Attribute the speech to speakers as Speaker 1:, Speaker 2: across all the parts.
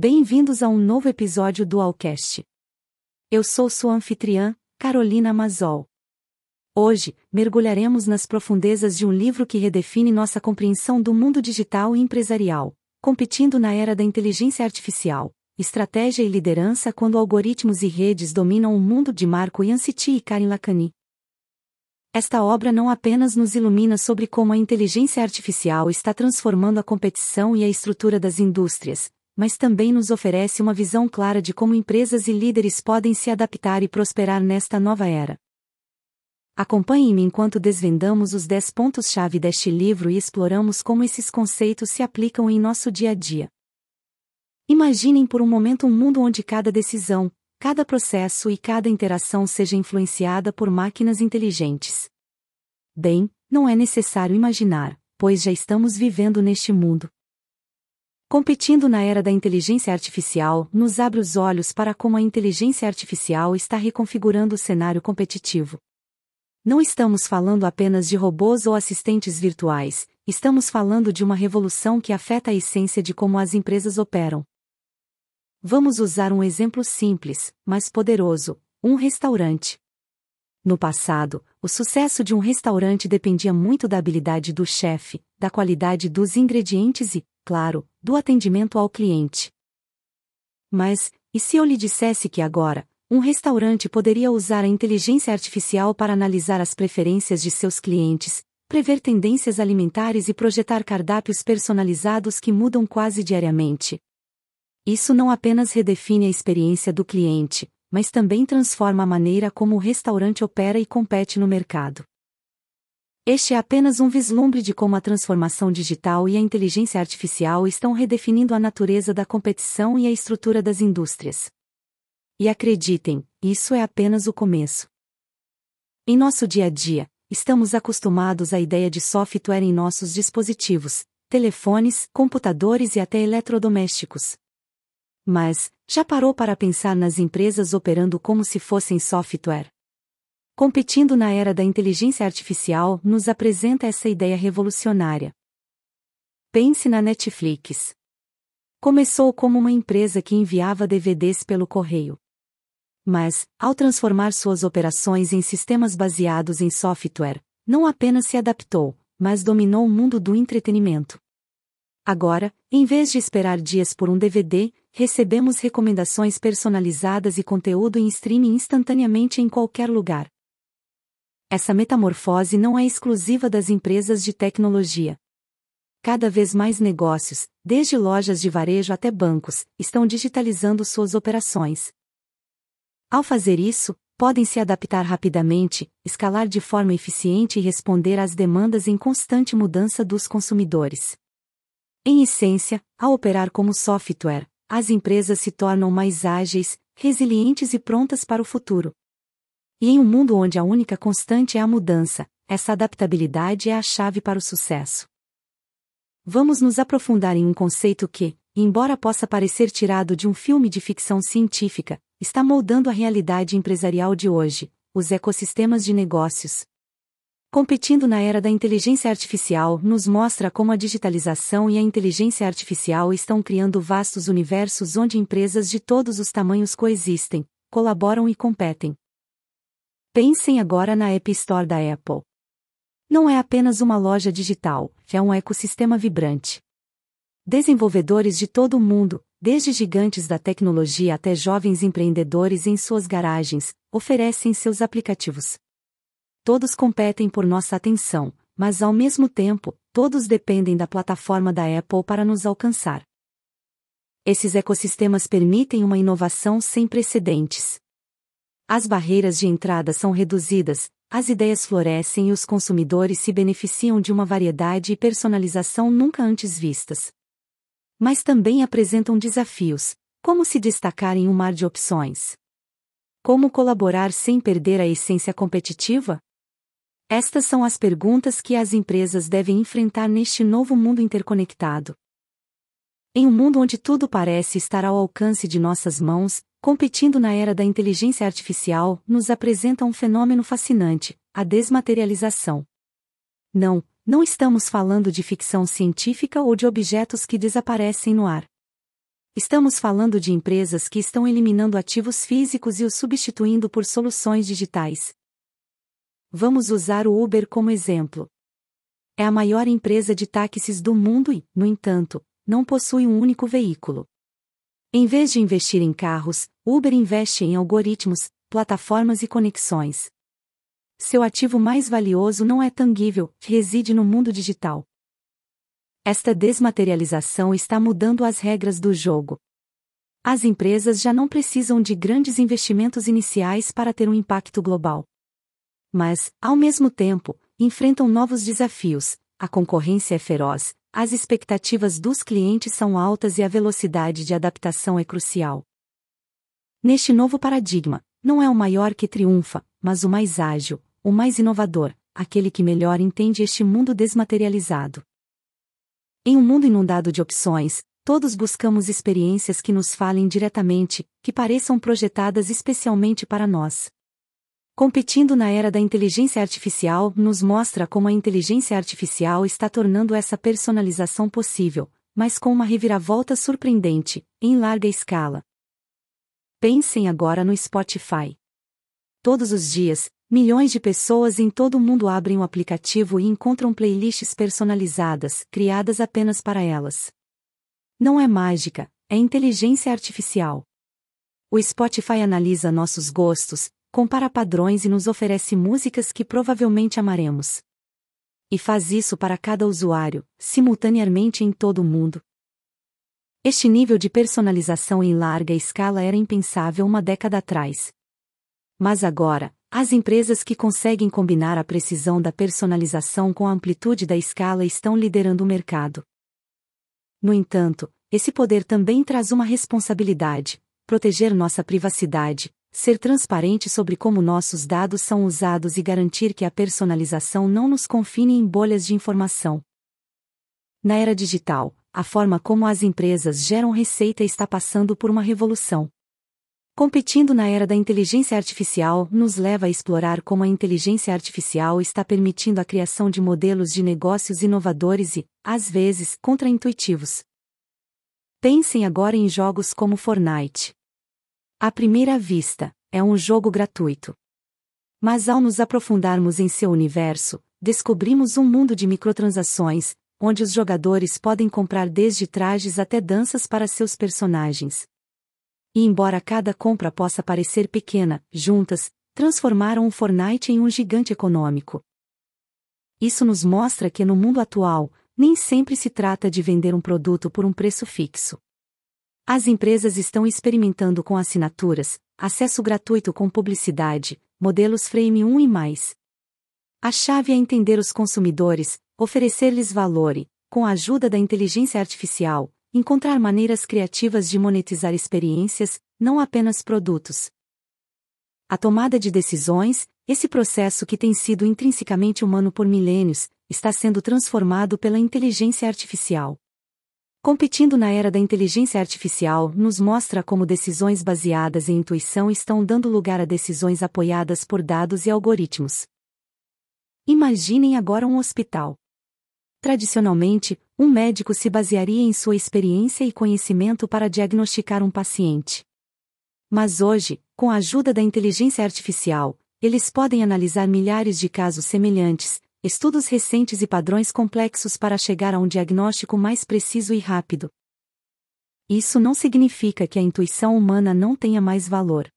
Speaker 1: Bem-vindos a um novo episódio do Alcast. Eu sou sua anfitriã, Carolina Mazol. Hoje, mergulharemos nas profundezas de um livro que redefine nossa compreensão do mundo digital e empresarial, competindo na era da inteligência artificial, estratégia e liderança quando algoritmos e redes dominam o mundo de Marco Yanciti e Karin Lacani. Esta obra não apenas nos ilumina sobre como a inteligência artificial está transformando a competição e a estrutura das indústrias, mas também nos oferece uma visão clara de como empresas e líderes podem se adaptar e prosperar nesta nova era. Acompanhe-me enquanto desvendamos os 10 pontos-chave deste livro e exploramos como esses conceitos se aplicam em nosso dia a dia. Imaginem por um momento um mundo onde cada decisão, cada processo e cada interação seja influenciada por máquinas inteligentes. Bem, não é necessário imaginar, pois já estamos vivendo neste mundo. Competindo na era da inteligência artificial, nos abre os olhos para como a inteligência artificial está reconfigurando o cenário competitivo. Não estamos falando apenas de robôs ou assistentes virtuais, estamos falando de uma revolução que afeta a essência de como as empresas operam. Vamos usar um exemplo simples, mas poderoso: um restaurante. No passado, o sucesso de um restaurante dependia muito da habilidade do chefe, da qualidade dos ingredientes e, claro, do atendimento ao cliente. Mas, e se eu lhe dissesse que agora, um restaurante poderia usar a inteligência artificial para analisar as preferências de seus clientes, prever tendências alimentares e projetar cardápios personalizados que mudam quase diariamente? Isso não apenas redefine a experiência do cliente, mas também transforma a maneira como o restaurante opera e compete no mercado. Este é apenas um vislumbre de como a transformação digital e a inteligência artificial estão redefinindo a natureza da competição e a estrutura das indústrias. E acreditem, isso é apenas o começo. Em nosso dia a dia, estamos acostumados à ideia de software em nossos dispositivos, telefones, computadores e até eletrodomésticos. Mas, já parou para pensar nas empresas operando como se fossem software? competindo na era da inteligência artificial, nos apresenta essa ideia revolucionária. Pense na Netflix. Começou como uma empresa que enviava DVDs pelo correio. Mas, ao transformar suas operações em sistemas baseados em software, não apenas se adaptou, mas dominou o mundo do entretenimento. Agora, em vez de esperar dias por um DVD, recebemos recomendações personalizadas e conteúdo em streaming instantaneamente em qualquer lugar. Essa metamorfose não é exclusiva das empresas de tecnologia. Cada vez mais negócios, desde lojas de varejo até bancos, estão digitalizando suas operações. Ao fazer isso, podem se adaptar rapidamente, escalar de forma eficiente e responder às demandas em constante mudança dos consumidores. Em essência, ao operar como software, as empresas se tornam mais ágeis, resilientes e prontas para o futuro. E em um mundo onde a única constante é a mudança, essa adaptabilidade é a chave para o sucesso. Vamos nos aprofundar em um conceito que, embora possa parecer tirado de um filme de ficção científica, está moldando a realidade empresarial de hoje: os ecossistemas de negócios. Competindo na era da inteligência artificial, nos mostra como a digitalização e a inteligência artificial estão criando vastos universos onde empresas de todos os tamanhos coexistem, colaboram e competem. Pensem agora na App Store da Apple. Não é apenas uma loja digital, é um ecossistema vibrante. Desenvolvedores de todo o mundo, desde gigantes da tecnologia até jovens empreendedores em suas garagens, oferecem seus aplicativos. Todos competem por nossa atenção, mas ao mesmo tempo, todos dependem da plataforma da Apple para nos alcançar. Esses ecossistemas permitem uma inovação sem precedentes. As barreiras de entrada são reduzidas, as ideias florescem e os consumidores se beneficiam de uma variedade e personalização nunca antes vistas. Mas também apresentam desafios, como se destacar em um mar de opções. Como colaborar sem perder a essência competitiva? Estas são as perguntas que as empresas devem enfrentar neste novo mundo interconectado. Em um mundo onde tudo parece estar ao alcance de nossas mãos, competindo na era da inteligência artificial, nos apresenta um fenômeno fascinante: a desmaterialização. Não, não estamos falando de ficção científica ou de objetos que desaparecem no ar. Estamos falando de empresas que estão eliminando ativos físicos e os substituindo por soluções digitais. Vamos usar o Uber como exemplo. É a maior empresa de táxis do mundo e, no entanto, não possui um único veículo. Em vez de investir em carros, Uber investe em algoritmos, plataformas e conexões. Seu ativo mais valioso não é tangível, reside no mundo digital. Esta desmaterialização está mudando as regras do jogo. As empresas já não precisam de grandes investimentos iniciais para ter um impacto global. Mas, ao mesmo tempo, enfrentam novos desafios, a concorrência é feroz, as expectativas dos clientes são altas e a velocidade de adaptação é crucial. Neste novo paradigma, não é o maior que triunfa, mas o mais ágil, o mais inovador, aquele que melhor entende este mundo desmaterializado. Em um mundo inundado de opções, todos buscamos experiências que nos falem diretamente, que pareçam projetadas especialmente para nós. Competindo na era da inteligência artificial nos mostra como a inteligência artificial está tornando essa personalização possível, mas com uma reviravolta surpreendente, em larga escala. Pensem agora no Spotify. Todos os dias, Milhões de pessoas em todo o mundo abrem o aplicativo e encontram playlists personalizadas, criadas apenas para elas. Não é mágica, é inteligência artificial. O Spotify analisa nossos gostos, compara padrões e nos oferece músicas que provavelmente amaremos. E faz isso para cada usuário, simultaneamente em todo o mundo. Este nível de personalização em larga escala era impensável uma década atrás. Mas agora, as empresas que conseguem combinar a precisão da personalização com a amplitude da escala estão liderando o mercado. No entanto, esse poder também traz uma responsabilidade: proteger nossa privacidade, ser transparente sobre como nossos dados são usados e garantir que a personalização não nos confine em bolhas de informação. Na era digital, a forma como as empresas geram receita está passando por uma revolução. Competindo na era da inteligência artificial nos leva a explorar como a inteligência artificial está permitindo a criação de modelos de negócios inovadores e, às vezes, contraintuitivos. Pensem agora em jogos como Fortnite. À primeira vista, é um jogo gratuito. Mas ao nos aprofundarmos em seu universo, descobrimos um mundo de microtransações, onde os jogadores podem comprar desde trajes até danças para seus personagens. E embora cada compra possa parecer pequena, juntas, transformaram o Fortnite em um gigante econômico. Isso nos mostra que no mundo atual, nem sempre se trata de vender um produto por um preço fixo. As empresas estão experimentando com assinaturas, acesso gratuito com publicidade, modelos Frame 1 e mais. A chave é entender os consumidores, oferecer-lhes valor e, com a ajuda da inteligência artificial, encontrar maneiras criativas de monetizar experiências, não apenas produtos. A tomada de decisões, esse processo que tem sido intrinsecamente humano por milênios, está sendo transformado pela inteligência artificial. Competindo na era da inteligência artificial nos mostra como decisões baseadas em intuição estão dando lugar a decisões apoiadas por dados e algoritmos. Imaginem agora um hospital. Tradicionalmente, um médico se basearia em sua experiência e conhecimento para diagnosticar um paciente. Mas hoje, com a ajuda da inteligência artificial, eles podem analisar milhares de casos semelhantes, estudos recentes e padrões complexos para chegar a um diagnóstico mais preciso e rápido. Isso não significa que a intuição humana não tenha mais valor.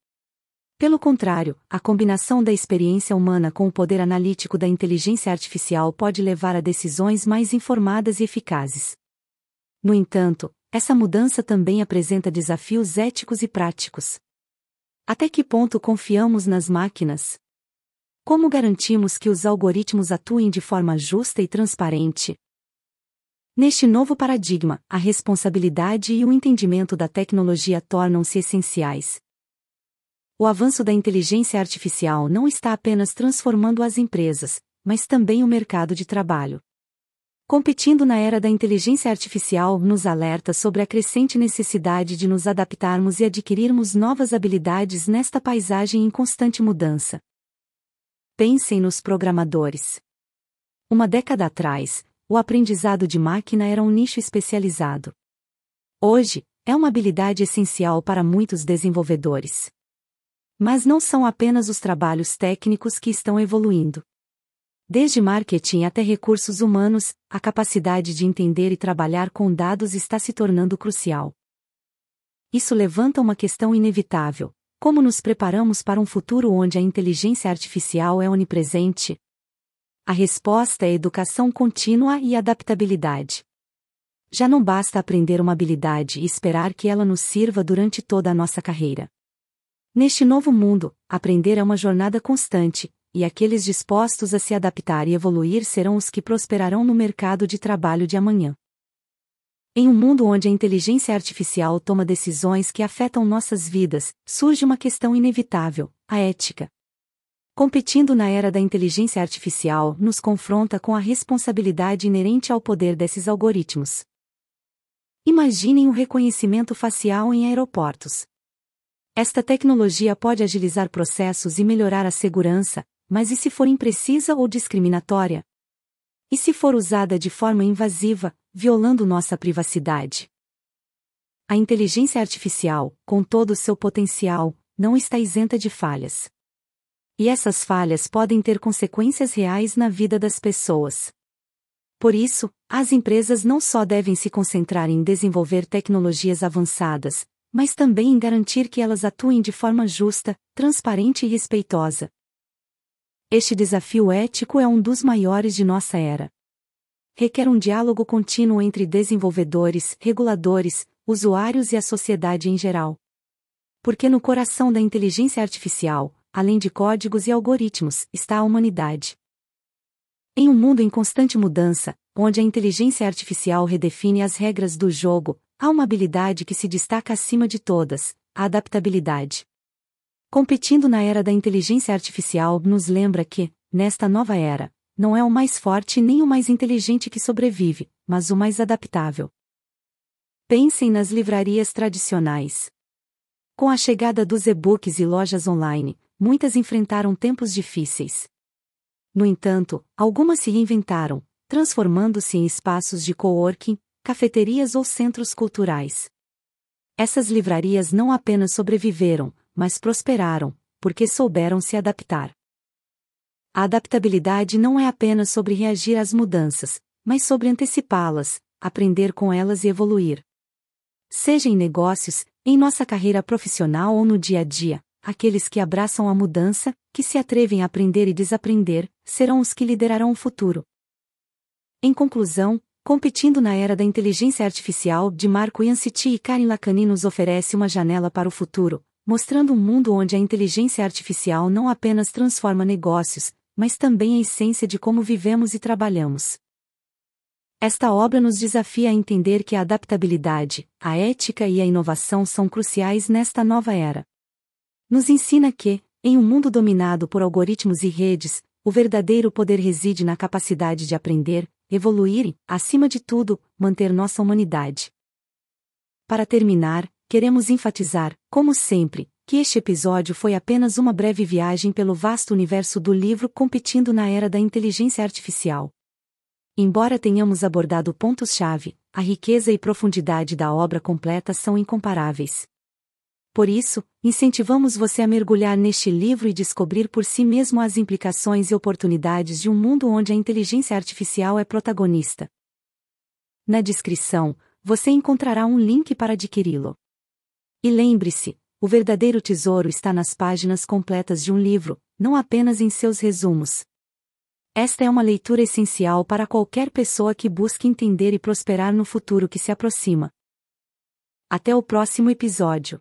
Speaker 1: Pelo contrário, a combinação da experiência humana com o poder analítico da inteligência artificial pode levar a decisões mais informadas e eficazes. No entanto, essa mudança também apresenta desafios éticos e práticos. Até que ponto confiamos nas máquinas? Como garantimos que os algoritmos atuem de forma justa e transparente? Neste novo paradigma, a responsabilidade e o entendimento da tecnologia tornam-se essenciais o avanço da inteligência artificial não está apenas transformando as empresas, mas também o mercado de trabalho. Competindo na era da inteligência artificial nos alerta sobre a crescente necessidade de nos adaptarmos e adquirirmos novas habilidades nesta paisagem em constante mudança. Pensem nos programadores. Uma década atrás, o aprendizado de máquina era um nicho especializado. Hoje, é uma habilidade essencial para muitos desenvolvedores. Mas não são apenas os trabalhos técnicos que estão evoluindo. Desde marketing até recursos humanos, a capacidade de entender e trabalhar com dados está se tornando crucial. Isso levanta uma questão inevitável: como nos preparamos para um futuro onde a inteligência artificial é onipresente? A resposta é educação contínua e adaptabilidade. Já não basta aprender uma habilidade e esperar que ela nos sirva durante toda a nossa carreira. Neste novo mundo, aprender é uma jornada constante, e aqueles dispostos a se adaptar e evoluir serão os que prosperarão no mercado de trabalho de amanhã. Em um mundo onde a inteligência artificial toma decisões que afetam nossas vidas, surge uma questão inevitável: a ética. Competindo na era da inteligência artificial, nos confronta com a responsabilidade inerente ao poder desses algoritmos. Imaginem o reconhecimento facial em aeroportos. Esta tecnologia pode agilizar processos e melhorar a segurança, mas e se for imprecisa ou discriminatória? E se for usada de forma invasiva, violando nossa privacidade? A inteligência artificial, com todo o seu potencial, não está isenta de falhas. E essas falhas podem ter consequências reais na vida das pessoas. Por isso, as empresas não só devem se concentrar em desenvolver tecnologias avançadas, mas também em garantir que elas atuem de forma justa, transparente e respeitosa, este desafio ético é um dos maiores de nossa era. Requer um diálogo contínuo entre desenvolvedores, reguladores, usuários e a sociedade em geral. Porque no coração da inteligência artificial, além de códigos e algoritmos, está a humanidade. Em um mundo em constante mudança, onde a inteligência artificial redefine as regras do jogo, há uma habilidade que se destaca acima de todas: a adaptabilidade. Competindo na era da inteligência artificial nos lembra que, nesta nova era, não é o mais forte nem o mais inteligente que sobrevive, mas o mais adaptável. Pensem nas livrarias tradicionais. Com a chegada dos e-books e lojas online, muitas enfrentaram tempos difíceis. No entanto, algumas se reinventaram, transformando-se em espaços de coworking, cafeterias ou centros culturais. Essas livrarias não apenas sobreviveram, mas prosperaram, porque souberam se adaptar. A adaptabilidade não é apenas sobre reagir às mudanças, mas sobre antecipá-las, aprender com elas e evoluir. Seja em negócios, em nossa carreira profissional ou no dia a dia, aqueles que abraçam a mudança, que se atrevem a aprender e desaprender, serão os que liderarão o futuro. Em conclusão, Competindo na era da inteligência artificial, de Marco Yanciti e Karin Lacani nos oferece uma janela para o futuro, mostrando um mundo onde a inteligência artificial não apenas transforma negócios, mas também a essência de como vivemos e trabalhamos. Esta obra nos desafia a entender que a adaptabilidade, a ética e a inovação são cruciais nesta nova era. Nos ensina que, em um mundo dominado por algoritmos e redes, o verdadeiro poder reside na capacidade de aprender, evoluir e, acima de tudo, manter nossa humanidade. Para terminar, queremos enfatizar, como sempre, que este episódio foi apenas uma breve viagem pelo vasto universo do livro competindo na era da inteligência artificial. Embora tenhamos abordado pontos-chave, a riqueza e profundidade da obra completa são incomparáveis. Por isso, incentivamos você a mergulhar neste livro e descobrir por si mesmo as implicações e oportunidades de um mundo onde a inteligência artificial é protagonista. Na descrição, você encontrará um link para adquiri-lo. E lembre-se, o verdadeiro tesouro está nas páginas completas de um livro, não apenas em seus resumos. Esta é uma leitura essencial para qualquer pessoa que busque entender e prosperar no futuro que se aproxima. Até o próximo episódio.